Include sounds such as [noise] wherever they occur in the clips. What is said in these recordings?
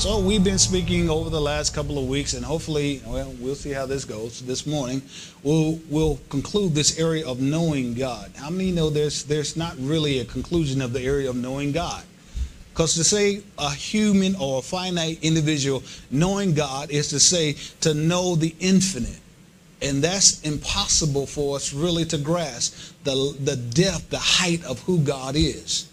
So we've been speaking over the last couple of weeks, and hopefully, well, we'll see how this goes. This morning, we'll we'll conclude this area of knowing God. How many know there's there's not really a conclusion of the area of knowing God? Because to say a human or a finite individual knowing God is to say to know the infinite. And that's impossible for us really to grasp the, the depth, the height of who God is.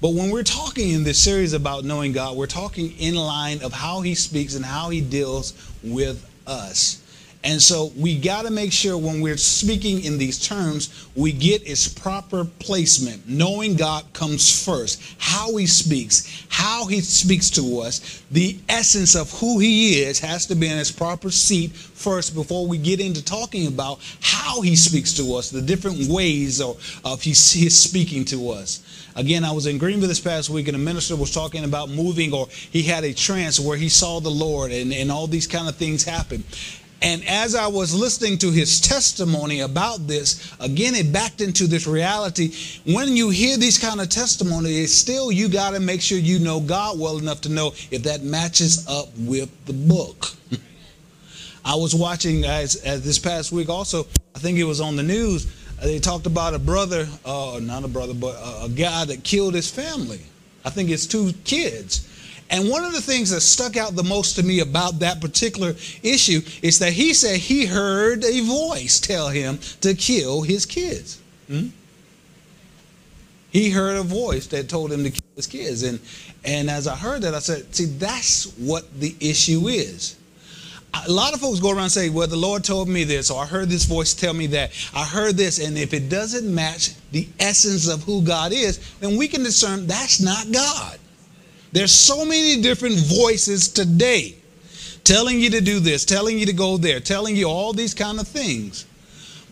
But when we're talking in this series about knowing God, we're talking in line of how he speaks and how he deals with us. And so we got to make sure when we're speaking in these terms, we get its proper placement. Knowing God comes first. How he speaks, how he speaks to us, the essence of who he is has to be in its proper seat first before we get into talking about how he speaks to us, the different ways of, of his, his speaking to us. Again, I was in Greenville this past week and a minister was talking about moving or he had a trance where he saw the Lord and, and all these kind of things happen. And as I was listening to his testimony about this, again, it backed into this reality. When you hear these kind of testimonies, still you got to make sure you know God well enough to know if that matches up with the book. [laughs] I was watching as, as this past week also, I think it was on the news, they talked about a brother, uh, not a brother, but a, a guy that killed his family. I think it's two kids. And one of the things that stuck out the most to me about that particular issue is that he said he heard a voice tell him to kill his kids. Hmm? He heard a voice that told him to kill his kids. And, and as I heard that, I said, see, that's what the issue is a lot of folks go around and say, well, the Lord told me this, or I heard this voice tell me that. I heard this, and if it doesn't match the essence of who God is, then we can discern that's not God. There's so many different voices today telling you to do this, telling you to go there, telling you all these kind of things.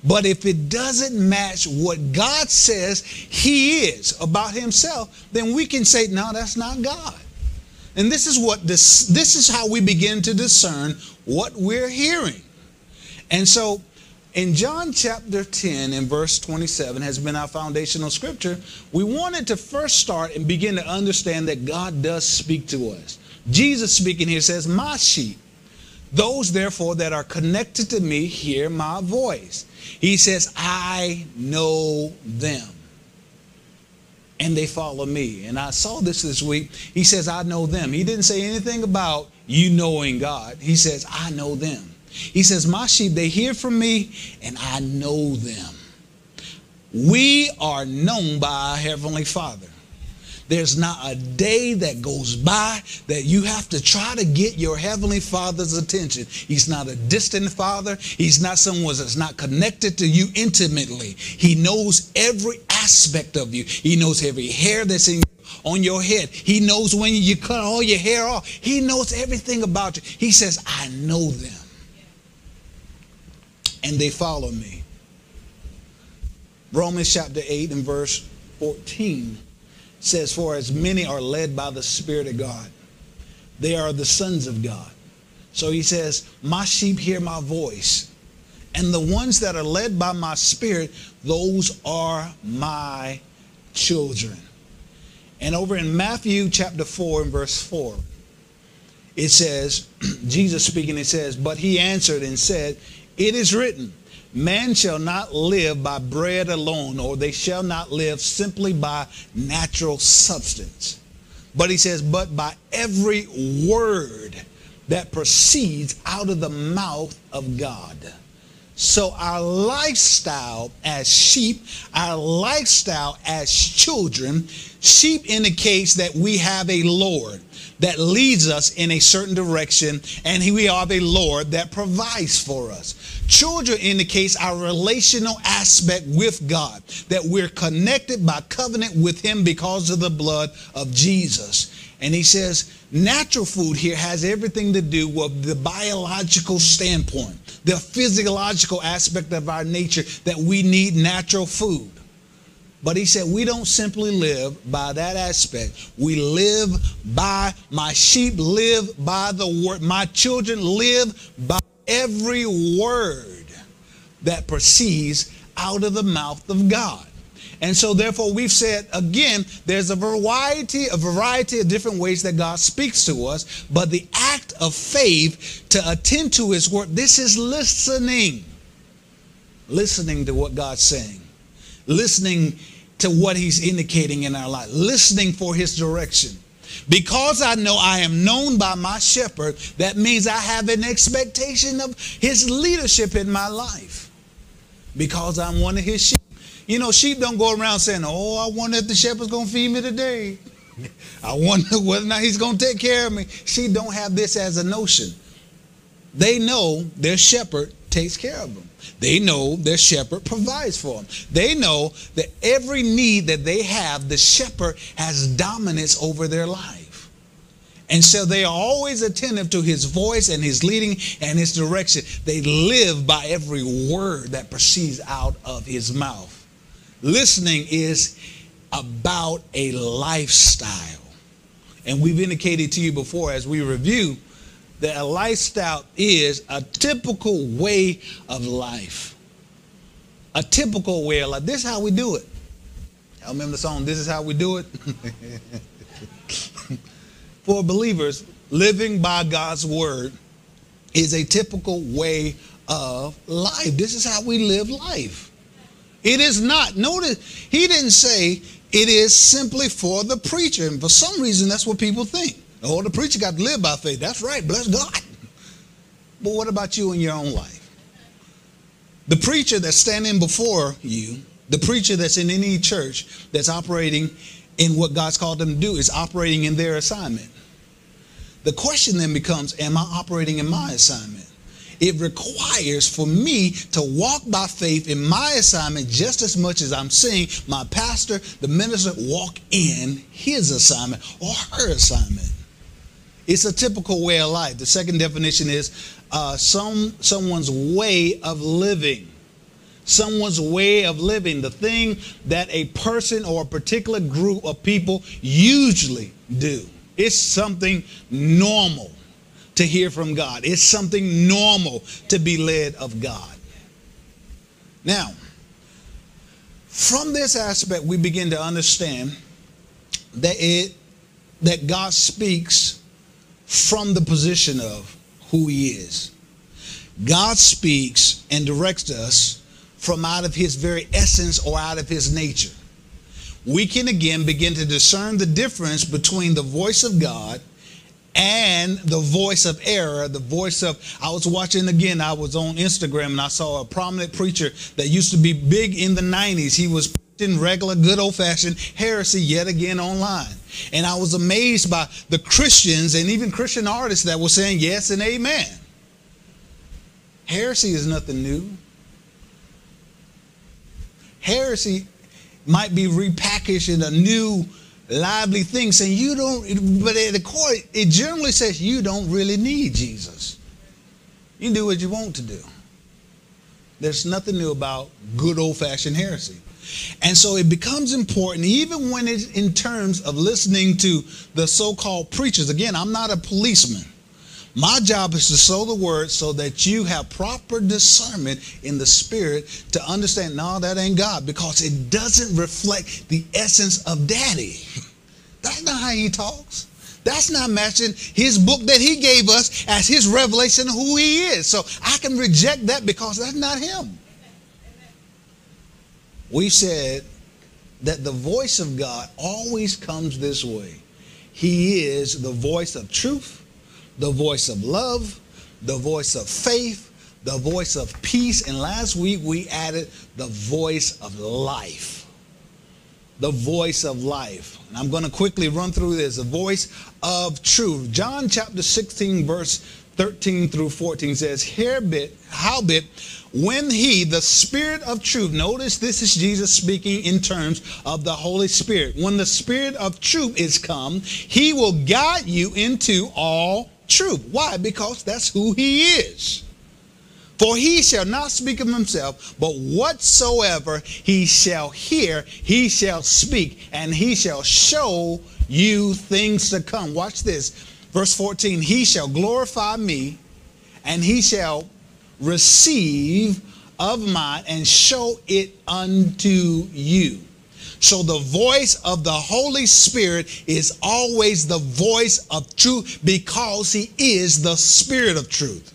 But if it doesn't match what God says He is about Himself, then we can say, no, that's not God. And this is what this this is how we begin to discern what we're hearing. And so in John chapter 10 and verse 27 has been our foundational scripture. We wanted to first start and begin to understand that God does speak to us. Jesus speaking here says, My sheep, those therefore that are connected to me hear my voice. He says, I know them and they follow me. And I saw this this week. He says, I know them. He didn't say anything about you knowing God. He says, I know them. He says, My sheep, they hear from me, and I know them. We are known by our Heavenly Father. There's not a day that goes by that you have to try to get your Heavenly Father's attention. He's not a distant Father. He's not someone that's not connected to you intimately. He knows every aspect of you. He knows every hair that's in on your head. He knows when you cut all your hair off. He knows everything about you. He says, I know them. And they follow me. Romans chapter 8 and verse 14 says, For as many are led by the Spirit of God, they are the sons of God. So he says, My sheep hear my voice. And the ones that are led by my spirit, those are my children. And over in Matthew chapter 4 and verse 4, it says, [clears throat] Jesus speaking, it says, But he answered and said, It is written, Man shall not live by bread alone, or they shall not live simply by natural substance. But he says, But by every word that proceeds out of the mouth of God. So our lifestyle as sheep, our lifestyle as children, sheep indicates that we have a Lord that leads us in a certain direction and we have a Lord that provides for us. Children indicates our relational aspect with God, that we're connected by covenant with him because of the blood of Jesus. And he says, natural food here has everything to do with the biological standpoint, the physiological aspect of our nature that we need natural food. But he said, we don't simply live by that aspect. We live by, my sheep live by the word, my children live by every word that proceeds out of the mouth of God. And so therefore we've said again, there's a variety, a variety of different ways that God speaks to us, but the act of faith to attend to his word, this is listening. Listening to what God's saying. Listening to what he's indicating in our life. Listening for his direction. Because I know I am known by my shepherd, that means I have an expectation of his leadership in my life. Because I'm one of his sheep. You know, sheep don't go around saying, Oh, I wonder if the shepherd's going to feed me today. [laughs] I wonder whether or not he's going to take care of me. She don't have this as a notion. They know their shepherd takes care of them. They know their shepherd provides for them. They know that every need that they have, the shepherd has dominance over their life. And so they are always attentive to his voice and his leading and his direction. They live by every word that proceeds out of his mouth. Listening is about a lifestyle. And we've indicated to you before as we review that a lifestyle is a typical way of life. A typical way of life. This is how we do it. I remember the song, This is How We Do It? [laughs] For believers, living by God's word is a typical way of life. This is how we live life. It is not. Notice, he didn't say it is simply for the preacher. And for some reason, that's what people think. Oh, the preacher got to live by faith. That's right. Bless God. But what about you in your own life? The preacher that's standing before you, the preacher that's in any church that's operating in what God's called them to do, is operating in their assignment. The question then becomes Am I operating in my assignment? It requires for me to walk by faith in my assignment just as much as I'm seeing my pastor, the minister, walk in his assignment or her assignment. It's a typical way of life. The second definition is uh, some someone's way of living. Someone's way of living, the thing that a person or a particular group of people usually do. It's something normal to hear from God. It's something normal to be led of God. Now, from this aspect, we begin to understand that it that God speaks from the position of who He is. God speaks and directs us from out of His very essence or out of His nature. We can again begin to discern the difference between the voice of God and the voice of error, the voice of, I was watching again, I was on Instagram and I saw a prominent preacher that used to be big in the 90s. He was in regular, good old fashioned heresy yet again online. And I was amazed by the Christians and even Christian artists that were saying yes and amen. Heresy is nothing new. Heresy might be repackaged in a new lively things, and you don't, but at the core, it generally says you don't really need Jesus. You do what you want to do. There's nothing new about good old fashioned heresy. And so it becomes important, even when it's in terms of listening to the so called preachers. Again, I'm not a policeman. My job is to sow the word so that you have proper discernment in the spirit to understand, no, that ain't God, because it doesn't reflect the essence of daddy. [laughs] That's not how he talks. That's not matching his book that he gave us as his revelation of who he is. So I can reject that because that's not him. We said that the voice of God always comes this way. He is the voice of truth the voice of love, the voice of faith, the voice of peace, and last week we added the voice of life. The voice of life. And I'm going to quickly run through this. The voice of truth. John chapter 16, verse 13 through 14 says, Herebit, howbit, when he, the Spirit of truth, notice this is Jesus speaking in terms of the Holy Spirit. When the Spirit of truth is come, he will guide you into all truth. Why? Because that's who he is. For he shall not speak of himself, but whatsoever he shall hear, he shall speak, and he shall show you things to come. Watch this. Verse 14 He shall glorify me, and he shall receive of mine and show it unto you. So the voice of the Holy Spirit is always the voice of truth because he is the spirit of truth.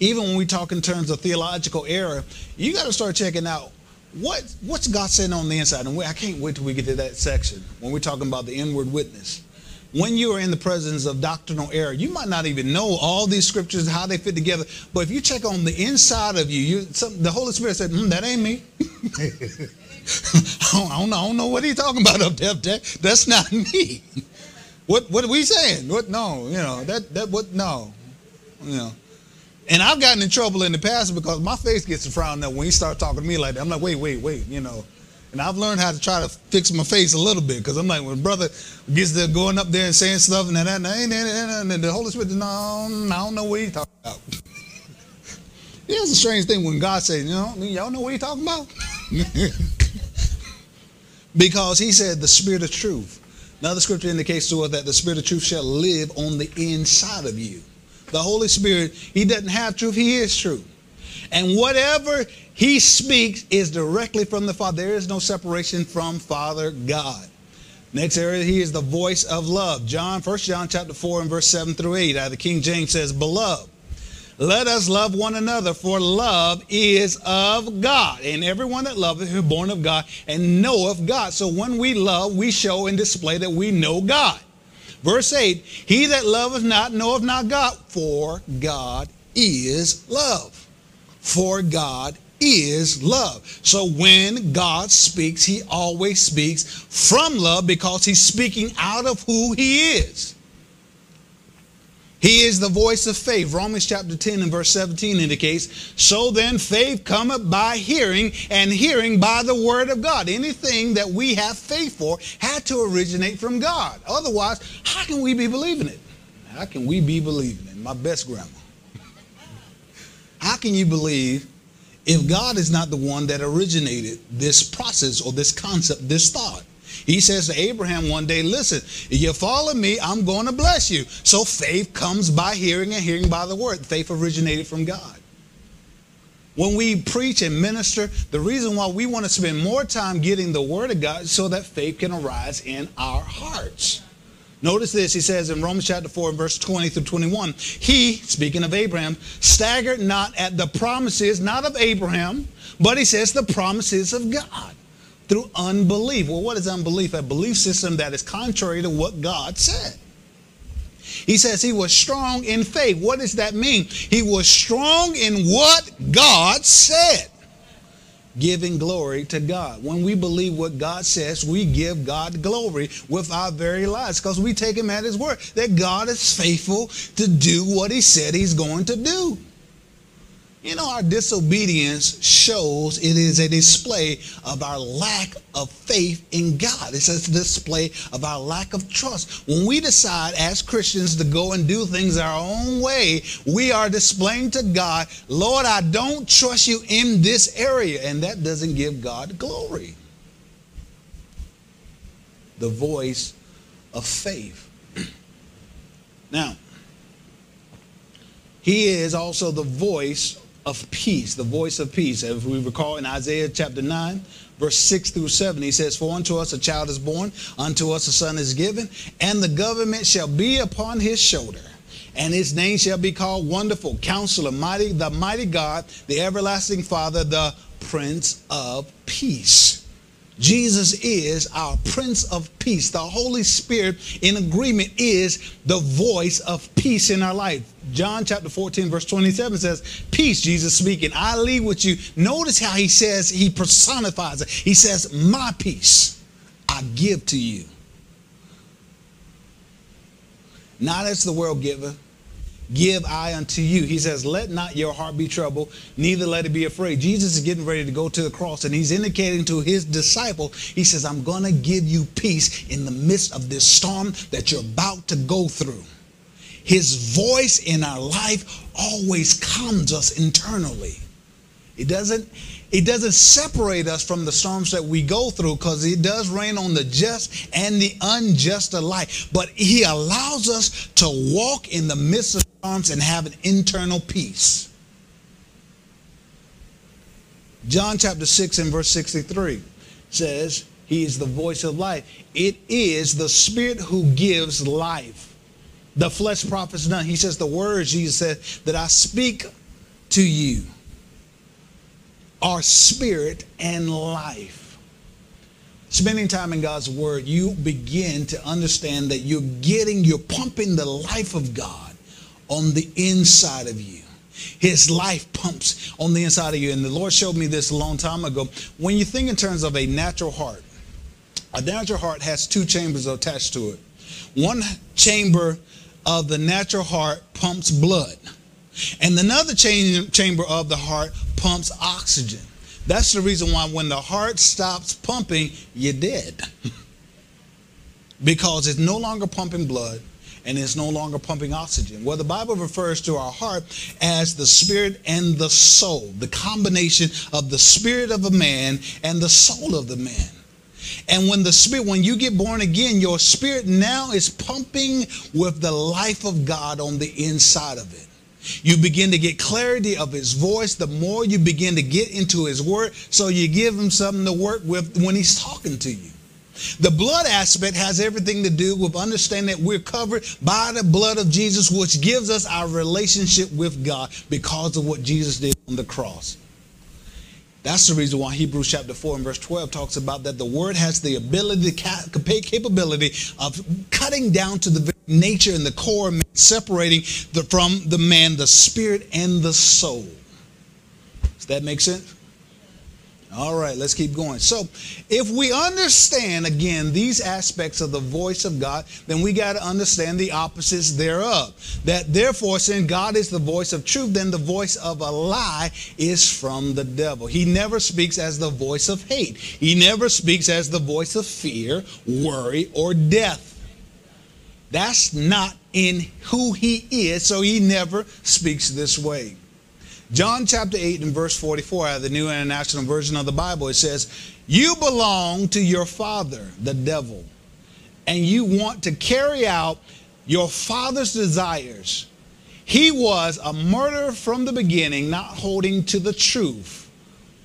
Even when we talk in terms of theological error, you got to start checking out what what's God saying on the inside. And we, I can't wait till we get to that section when we're talking about the inward witness. When you are in the presence of doctrinal error, you might not even know all these scriptures, how they fit together. But if you check on the inside of you, you some, the Holy Spirit said, mm, "That ain't me." [laughs] [laughs] I, [laughs] don't, I, don't, know, I don't know what he's talking about up there. That, that's not [laughs] me. what what are we saying? What no, you know that that what no, you know. And I've gotten in trouble in the past because my face gets frowned up when he starts talking to me like that. I'm like, wait, wait, wait, you know. And I've learned how to try to fix my face a little bit because I'm like, when brother gets there going up there and saying stuff and that, and, that, and, that, and the Holy Spirit, no, I don't know what he's talking about. [laughs] yeah, it's a strange thing when God says, you know, y'all know what he's talking about? Because he said the spirit of truth. Another scripture indicates to us that the spirit of truth shall live on the inside of you. The Holy Spirit, he doesn't have truth, he is truth. And whatever he speaks is directly from the Father. There is no separation from Father God. Next area, he is the voice of love. John, 1 John chapter 4 and verse 7 through 8. Out of the King James says, Beloved, let us love one another, for love is of God. And everyone that loveth is born of God and knoweth God. So when we love, we show and display that we know God. Verse 8 He that loveth not knoweth not God, for God is love. For God is love. So when God speaks, he always speaks from love because he's speaking out of who he is. Is the voice of faith. Romans chapter 10 and verse 17 indicates, So then faith cometh by hearing, and hearing by the word of God. Anything that we have faith for had to originate from God. Otherwise, how can we be believing it? How can we be believing it? My best grandma. How can you believe if God is not the one that originated this process or this concept, this thought? He says to Abraham one day, Listen, if you follow me, I'm going to bless you. So faith comes by hearing and hearing by the word. Faith originated from God. When we preach and minister, the reason why we want to spend more time getting the word of God so that faith can arise in our hearts. Notice this, he says in Romans chapter 4, verse 20 through 21. He, speaking of Abraham, staggered not at the promises, not of Abraham, but he says the promises of God through unbelief. Well, what is unbelief? A belief system that is contrary to what God said. He says he was strong in faith. What does that mean? He was strong in what God said, giving glory to God. When we believe what God says, we give God glory with our very lives because we take him at his word that God is faithful to do what he said he's going to do. You know, our disobedience shows it is a display of our lack of faith in God. It's a display of our lack of trust. When we decide as Christians to go and do things our own way, we are displaying to God, Lord, I don't trust you in this area. And that doesn't give God glory. The voice of faith. [clears throat] now, he is also the voice of peace, the voice of peace. If we recall in Isaiah chapter 9, verse 6 through 7, he says, For unto us a child is born, unto us a son is given, and the government shall be upon his shoulder. And his name shall be called Wonderful, Counselor, Mighty, the Mighty God, the Everlasting Father, the Prince of Peace. Jesus is our Prince of Peace. The Holy Spirit, in agreement, is the voice of peace in our life. John chapter 14, verse 27 says, Peace, Jesus speaking, I leave with you. Notice how he says, he personifies it. He says, My peace I give to you. Not as the world giveth, give I unto you. He says, Let not your heart be troubled, neither let it be afraid. Jesus is getting ready to go to the cross, and he's indicating to his disciple, He says, I'm going to give you peace in the midst of this storm that you're about to go through. His voice in our life always calms us internally. It doesn't it doesn't separate us from the storms that we go through because it does rain on the just and the unjust alike. But he allows us to walk in the midst of storms and have an internal peace. John chapter 6 and verse 63 says, He is the voice of life. It is the Spirit who gives life. The flesh profits none. He says, The words, Jesus said, that I speak to you are spirit and life. Spending time in God's Word, you begin to understand that you're getting, you're pumping the life of God on the inside of you. His life pumps on the inside of you. And the Lord showed me this a long time ago. When you think in terms of a natural heart, a natural heart has two chambers attached to it. One chamber of the natural heart pumps blood, and another chamber of the heart pumps oxygen. That's the reason why when the heart stops pumping, you're dead. [laughs] because it's no longer pumping blood and it's no longer pumping oxygen. Well, the Bible refers to our heart as the spirit and the soul, the combination of the spirit of a man and the soul of the man. And when the spirit, when you get born again, your spirit now is pumping with the life of God on the inside of it. You begin to get clarity of his voice the more you begin to get into his word. So you give him something to work with when he's talking to you. The blood aspect has everything to do with understanding that we're covered by the blood of Jesus, which gives us our relationship with God because of what Jesus did on the cross. That's the reason why Hebrews chapter 4 and verse 12 talks about that the word has the ability, capability of cutting down to the nature and the core, separating the, from the man the spirit and the soul. Does that make sense? All right, let's keep going. So, if we understand again these aspects of the voice of God, then we got to understand the opposites thereof. That therefore, since God is the voice of truth, then the voice of a lie is from the devil. He never speaks as the voice of hate, he never speaks as the voice of fear, worry, or death. That's not in who he is, so he never speaks this way. John chapter 8 and verse 44 out of the New International Version of the Bible, it says, You belong to your father, the devil, and you want to carry out your father's desires. He was a murderer from the beginning, not holding to the truth.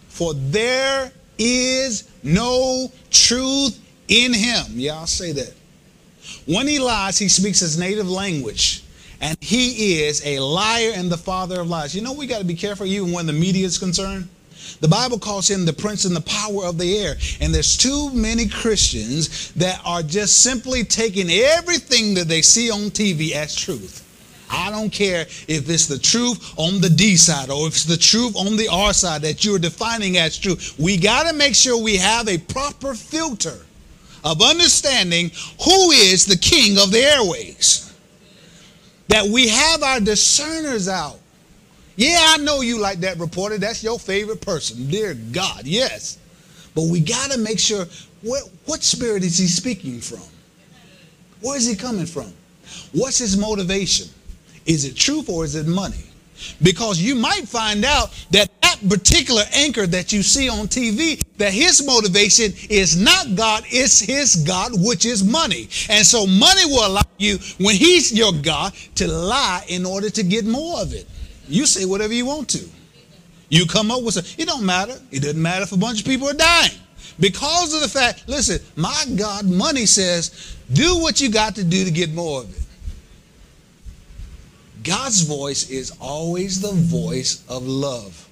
For there is no truth in him. Yeah, I'll say that. When he lies, he speaks his native language and he is a liar and the father of lies. You know, we got to be careful even when the media is concerned. The Bible calls him the prince and the power of the air. And there's too many Christians that are just simply taking everything that they see on TV as truth. I don't care if it's the truth on the D side or if it's the truth on the R side that you're defining as true. We got to make sure we have a proper filter of understanding who is the king of the airways that we have our discerners out. Yeah, I know you like that reporter. That's your favorite person. Dear God, yes. But we got to make sure what, what spirit is he speaking from? Where is he coming from? What's his motivation? Is it truth or is it money? Because you might find out that that particular anchor that you see on TV, that his motivation is not God, it's his God, which is money. And so money will allow you, when he's your God, to lie in order to get more of it. You say whatever you want to. You come up with something. It don't matter. It doesn't matter if a bunch of people are dying. Because of the fact, listen, my God, money says, do what you got to do to get more of it. God's voice is always the voice of love.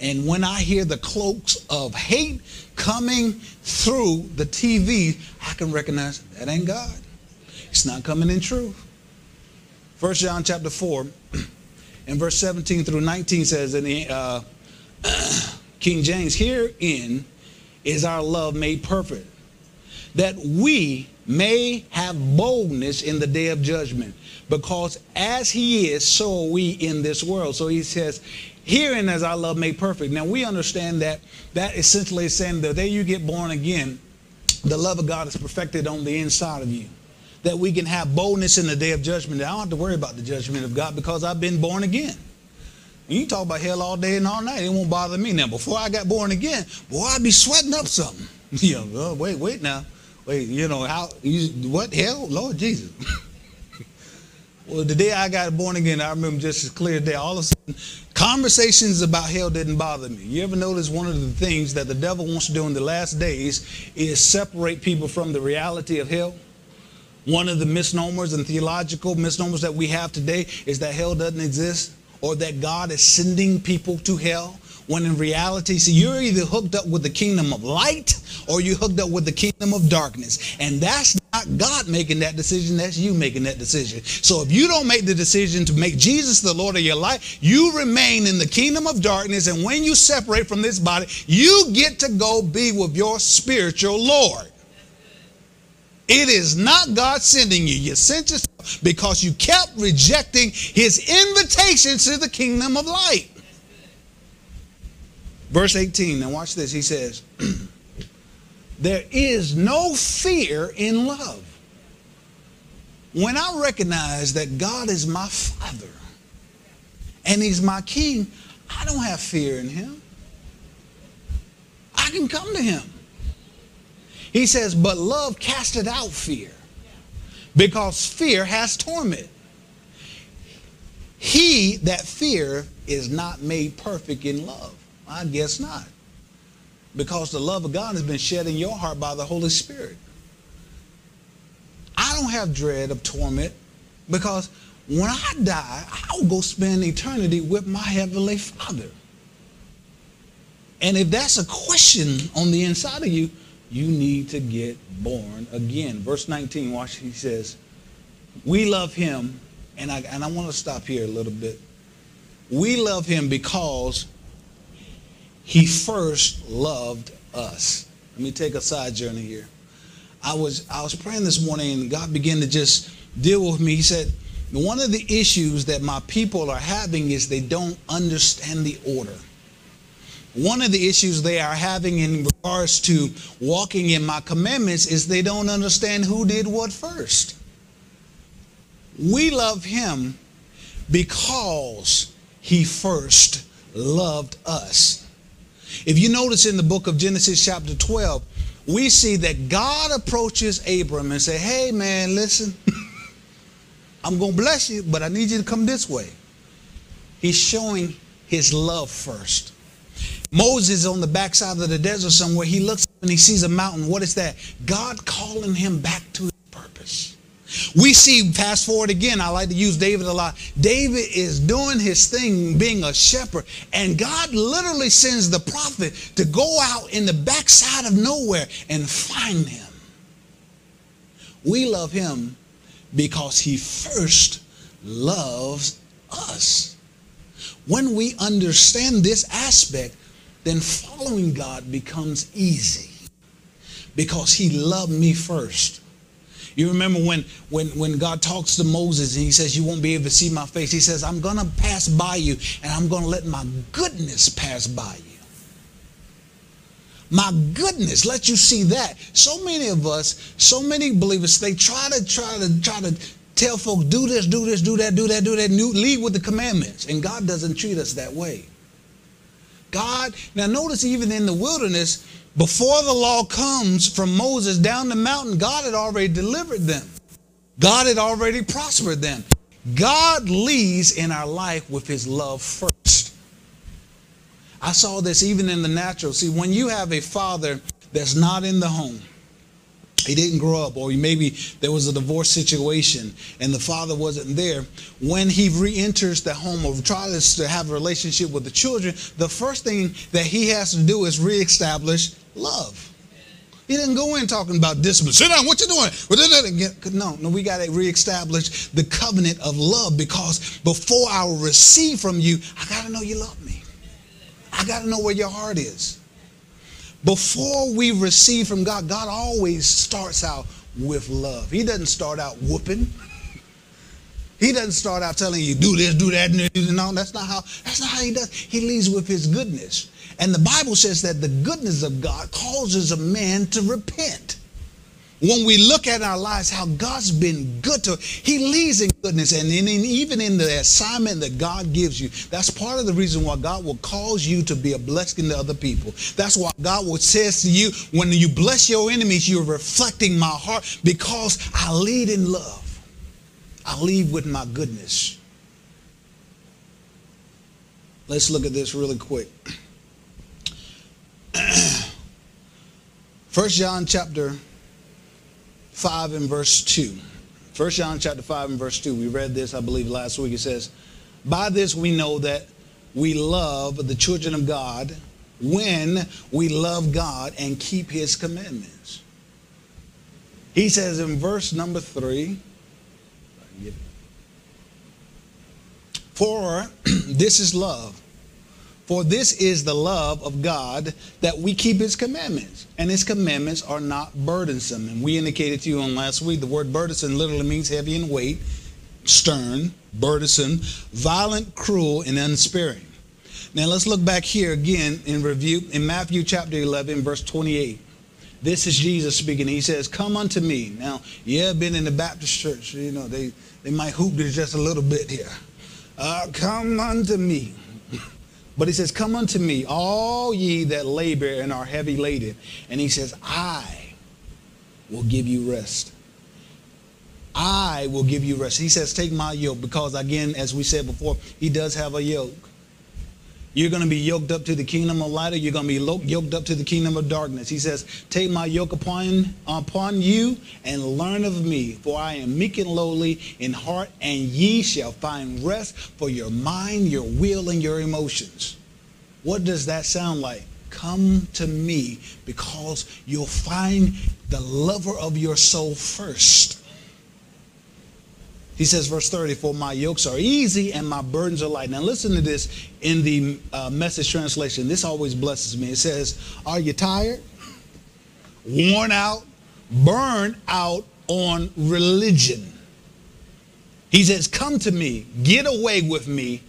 And when I hear the cloaks of hate coming through the TV, I can recognize that ain't God. It's not coming in truth. First John chapter 4 [clears throat] and verse 17 through 19 says in the uh, [clears throat] King James, herein is our love made perfect, that we may have boldness in the day of judgment. Because as he is, so are we in this world. So he says, Herein is our love made perfect. Now we understand that that essentially is saying the day you get born again, the love of God is perfected on the inside of you. That we can have boldness in the day of judgment. I don't have to worry about the judgment of God because I've been born again. You talk about hell all day and all night. It won't bother me. Now, before I got born again, boy, I'd be sweating up something. [laughs] you know, oh, wait, wait now. Wait, you know, how, you, what hell? Lord Jesus. [laughs] Well, the day I got born again, I remember just as clear as day. All of a sudden, conversations about hell didn't bother me. You ever notice one of the things that the devil wants to do in the last days is separate people from the reality of hell? One of the misnomers and theological misnomers that we have today is that hell doesn't exist or that God is sending people to hell when in reality, see, you're either hooked up with the kingdom of light or you're hooked up with the kingdom of darkness. And that's not God making that decision, that's you making that decision. So if you don't make the decision to make Jesus the Lord of your life, you remain in the kingdom of darkness. And when you separate from this body, you get to go be with your spiritual Lord. It is not God sending you. You sent yourself because you kept rejecting his invitation to the kingdom of light. Verse 18, now watch this. He says, [clears throat] There is no fear in love. When I recognize that God is my Father and He's my King, I don't have fear in Him. I can come to Him. He says, But love casteth out fear because fear has torment. He that fear is not made perfect in love. I guess not. Because the love of God has been shed in your heart by the Holy Spirit. I don't have dread of torment because when I die, I'll go spend eternity with my Heavenly Father. And if that's a question on the inside of you, you need to get born again. Verse 19, watch, he says, We love him, and I, and I want to stop here a little bit. We love him because he first loved us. Let me take a side journey here. I was I was praying this morning and God began to just deal with me. He said, one of the issues that my people are having is they don't understand the order. One of the issues they are having in regards to walking in my commandments is they don't understand who did what first. We love him because he first loved us. If you notice in the book of Genesis, chapter 12, we see that God approaches Abram and say, "Hey, man, listen, [laughs] I'm to bless you, but I need you to come this way." He's showing his love first. Moses on the backside of the desert somewhere, he looks and he sees a mountain. What is that? God calling him back to his purpose. We see, fast forward again, I like to use David a lot. David is doing his thing, being a shepherd, and God literally sends the prophet to go out in the backside of nowhere and find him. We love him because he first loves us. When we understand this aspect, then following God becomes easy because he loved me first. You remember when, when, when God talks to Moses and he says, You won't be able to see my face. He says, I'm going to pass by you and I'm going to let my goodness pass by you. My goodness, let you see that. So many of us, so many believers, they try to try to try to tell folks, do this, do this, do that, do that, do that, lead with the commandments. And God doesn't treat us that way. God, now notice even in the wilderness, before the law comes from Moses down the mountain, God had already delivered them. God had already prospered them. God leads in our life with his love first. I saw this even in the natural. See, when you have a father that's not in the home, he didn't grow up, or maybe there was a divorce situation and the father wasn't there. When he re enters the home or tries to have a relationship with the children, the first thing that he has to do is reestablish love. He didn't go in talking about discipline. Sit down, what you doing? No, no, we got to reestablish the covenant of love because before I receive from you, I got to know you love me. I got to know where your heart is. Before we receive from God, God always starts out with love. He doesn't start out whooping. He doesn't start out telling you do this, do that, no. That's not how. That's not how he does. He leads with his goodness. And the Bible says that the goodness of God causes a man to repent. When we look at our lives, how God's been good to He leads in goodness. And in, in, even in the assignment that God gives you, that's part of the reason why God will cause you to be a blessing to other people. That's why God will says to you, when you bless your enemies, you're reflecting my heart because I lead in love. I lead with my goodness. Let's look at this really quick. [clears throat] First John chapter 5 and verse 2. First John chapter 5 and verse 2. We read this, I believe, last week. It says, By this we know that we love the children of God when we love God and keep his commandments. He says in verse number 3, For [clears throat] this is love. For this is the love of God that we keep his commandments. And his commandments are not burdensome. And we indicated to you on last week the word burdensome literally means heavy in weight, stern, burdensome, violent, cruel, and unsparing. Now let's look back here again in review in Matthew chapter 11, verse 28. This is Jesus speaking. He says, Come unto me. Now, yeah, been in the Baptist church, you know, they, they might hoop this just a little bit here. Uh, come unto me. But he says, Come unto me, all ye that labor and are heavy laden. And he says, I will give you rest. I will give you rest. He says, Take my yoke, because again, as we said before, he does have a yoke. You're going to be yoked up to the kingdom of light, or you're going to be yoked up to the kingdom of darkness. He says, Take my yoke upon, upon you and learn of me, for I am meek and lowly in heart, and ye shall find rest for your mind, your will, and your emotions. What does that sound like? Come to me because you'll find the lover of your soul first. He says, verse 30, for my yokes are easy and my burdens are light. Now, listen to this in the uh, message translation. This always blesses me. It says, Are you tired, worn out, burned out on religion? He says, Come to me, get away with me,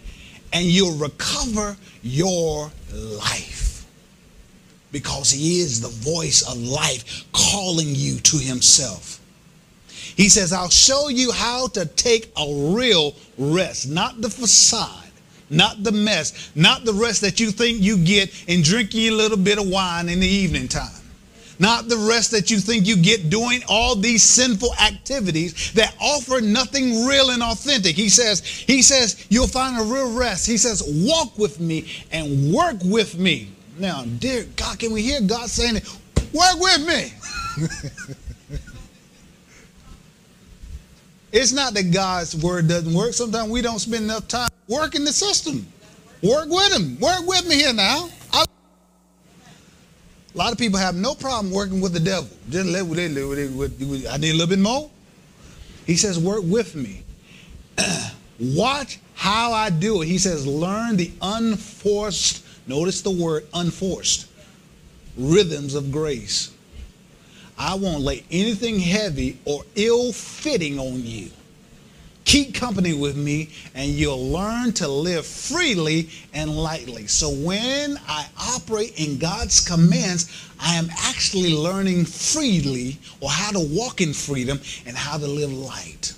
and you'll recover your life. Because he is the voice of life calling you to himself. He says, I'll show you how to take a real rest, not the facade, not the mess, not the rest that you think you get in drinking a little bit of wine in the evening time. Not the rest that you think you get doing all these sinful activities that offer nothing real and authentic. He says, he says, you'll find a real rest. He says, walk with me and work with me. Now, dear God, can we hear God saying? Work with me. [laughs] It's not that God's word doesn't work. Sometimes we don't spend enough time working the system. Work with him. Work with me here now. I, a lot of people have no problem working with the devil. Just let with it. I need a little bit more. He says, work with me. [clears throat] Watch how I do it. He says, learn the unforced, notice the word unforced, rhythms of grace. I won't lay anything heavy or ill fitting on you. Keep company with me, and you'll learn to live freely and lightly. So, when I operate in God's commands, I am actually learning freely or how to walk in freedom and how to live light.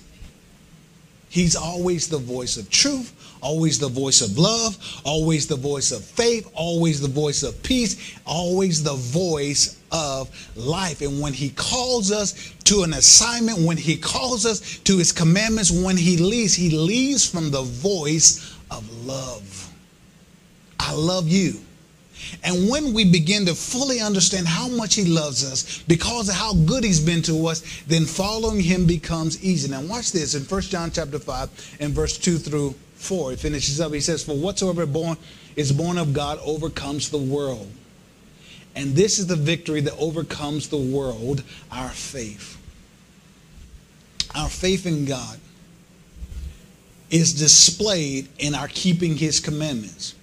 He's always the voice of truth, always the voice of love, always the voice of faith, always the voice of peace, always the voice of life. And when he calls us to an assignment, when he calls us to his commandments, when he leads, he leads from the voice of love. I love you. And when we begin to fully understand how much he loves us because of how good he's been to us, then following him becomes easy. Now watch this in 1 John chapter 5 and verse 2 through 4. It finishes up. He says, For whatsoever born is born of God overcomes the world. And this is the victory that overcomes the world, our faith. Our faith in God is displayed in our keeping his commandments.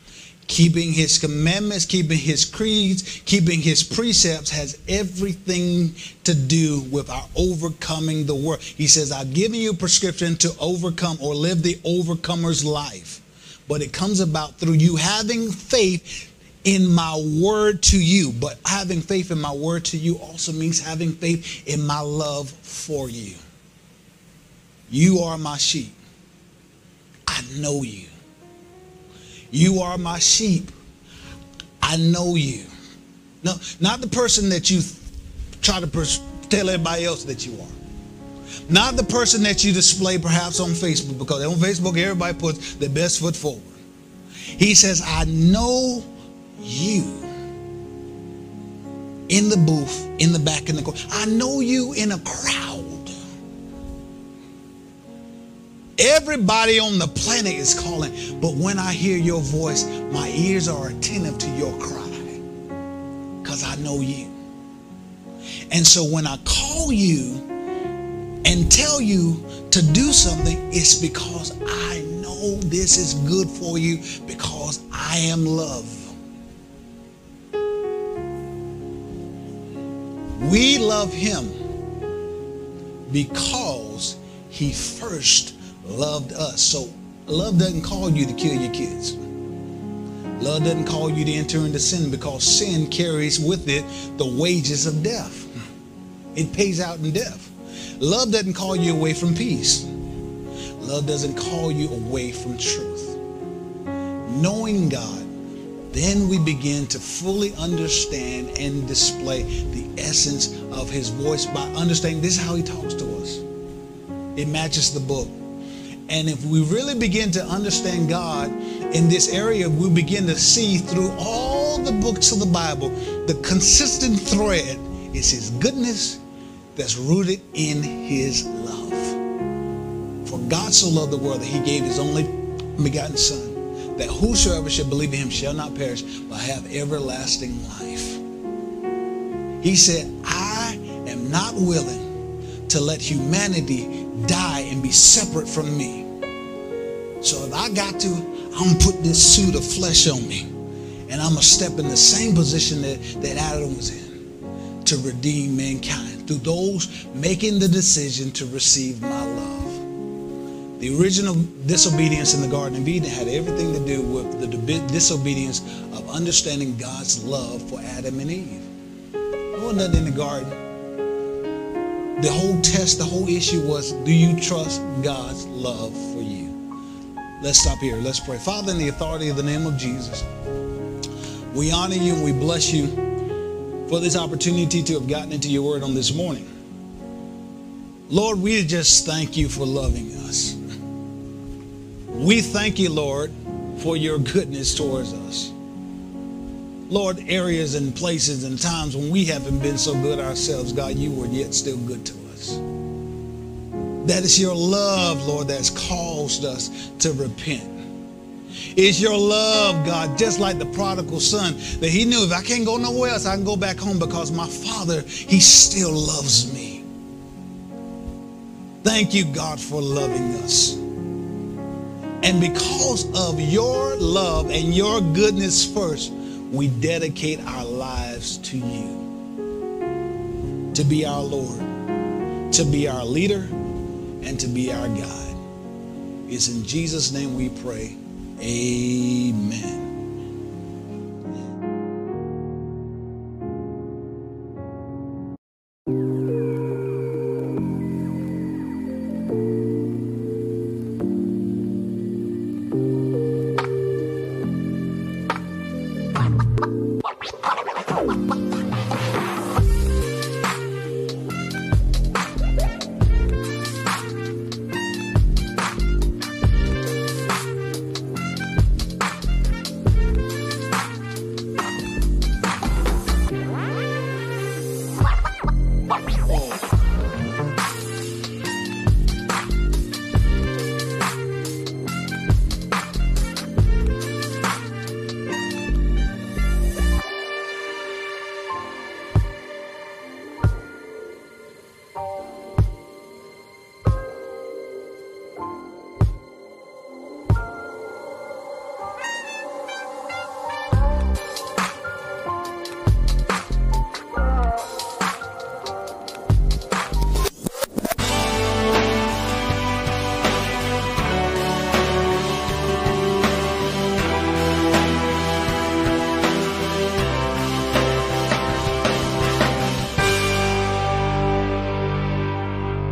Keeping his commandments, keeping his creeds, keeping his precepts has everything to do with our overcoming the world. He says, I've given you a prescription to overcome or live the overcomer's life. But it comes about through you having faith in my word to you. But having faith in my word to you also means having faith in my love for you. You are my sheep. I know you. You are my sheep. I know you. No, not the person that you try to tell everybody else that you are. Not the person that you display perhaps on Facebook, because on Facebook everybody puts their best foot forward. He says, I know you in the booth, in the back, in the corner. I know you in a crowd. Everybody on the planet is calling, but when I hear your voice, my ears are attentive to your cry because I know you. And so when I call you and tell you to do something, it's because I know this is good for you because I am love. We love him because he first loved us. So love doesn't call you to kill your kids. Love doesn't call you to enter into sin because sin carries with it the wages of death. It pays out in death. Love doesn't call you away from peace. Love doesn't call you away from truth. Knowing God, then we begin to fully understand and display the essence of his voice by understanding this is how he talks to us. It matches the book. And if we really begin to understand God in this area, we begin to see through all the books of the Bible, the consistent thread is His goodness that's rooted in His love. For God so loved the world that He gave His only begotten Son, that whosoever should believe in Him shall not perish, but have everlasting life. He said, I am not willing to let humanity die and be separate from me. So if I got to, I'm gonna put this suit of flesh on me and I'm gonna step in the same position that, that Adam was in to redeem mankind through those making the decision to receive my love. The original disobedience in the Garden of Eden had everything to do with the disobedience of understanding God's love for Adam and Eve. There wasn't nothing in the garden the whole test, the whole issue was do you trust God's love for you? Let's stop here. Let's pray. Father, in the authority of the name of Jesus, we honor you and we bless you for this opportunity to have gotten into your word on this morning. Lord, we just thank you for loving us. We thank you, Lord, for your goodness towards us. Lord, areas and places and times when we haven't been so good ourselves, God, you were yet still good to us. That is your love, Lord, that's caused us to repent. It's your love, God, just like the prodigal son, that he knew if I can't go nowhere else, I can go back home because my father, he still loves me. Thank you, God, for loving us. And because of your love and your goodness first, we dedicate our lives to you to be our Lord, to be our leader, and to be our God. It's in Jesus' name we pray. Amen.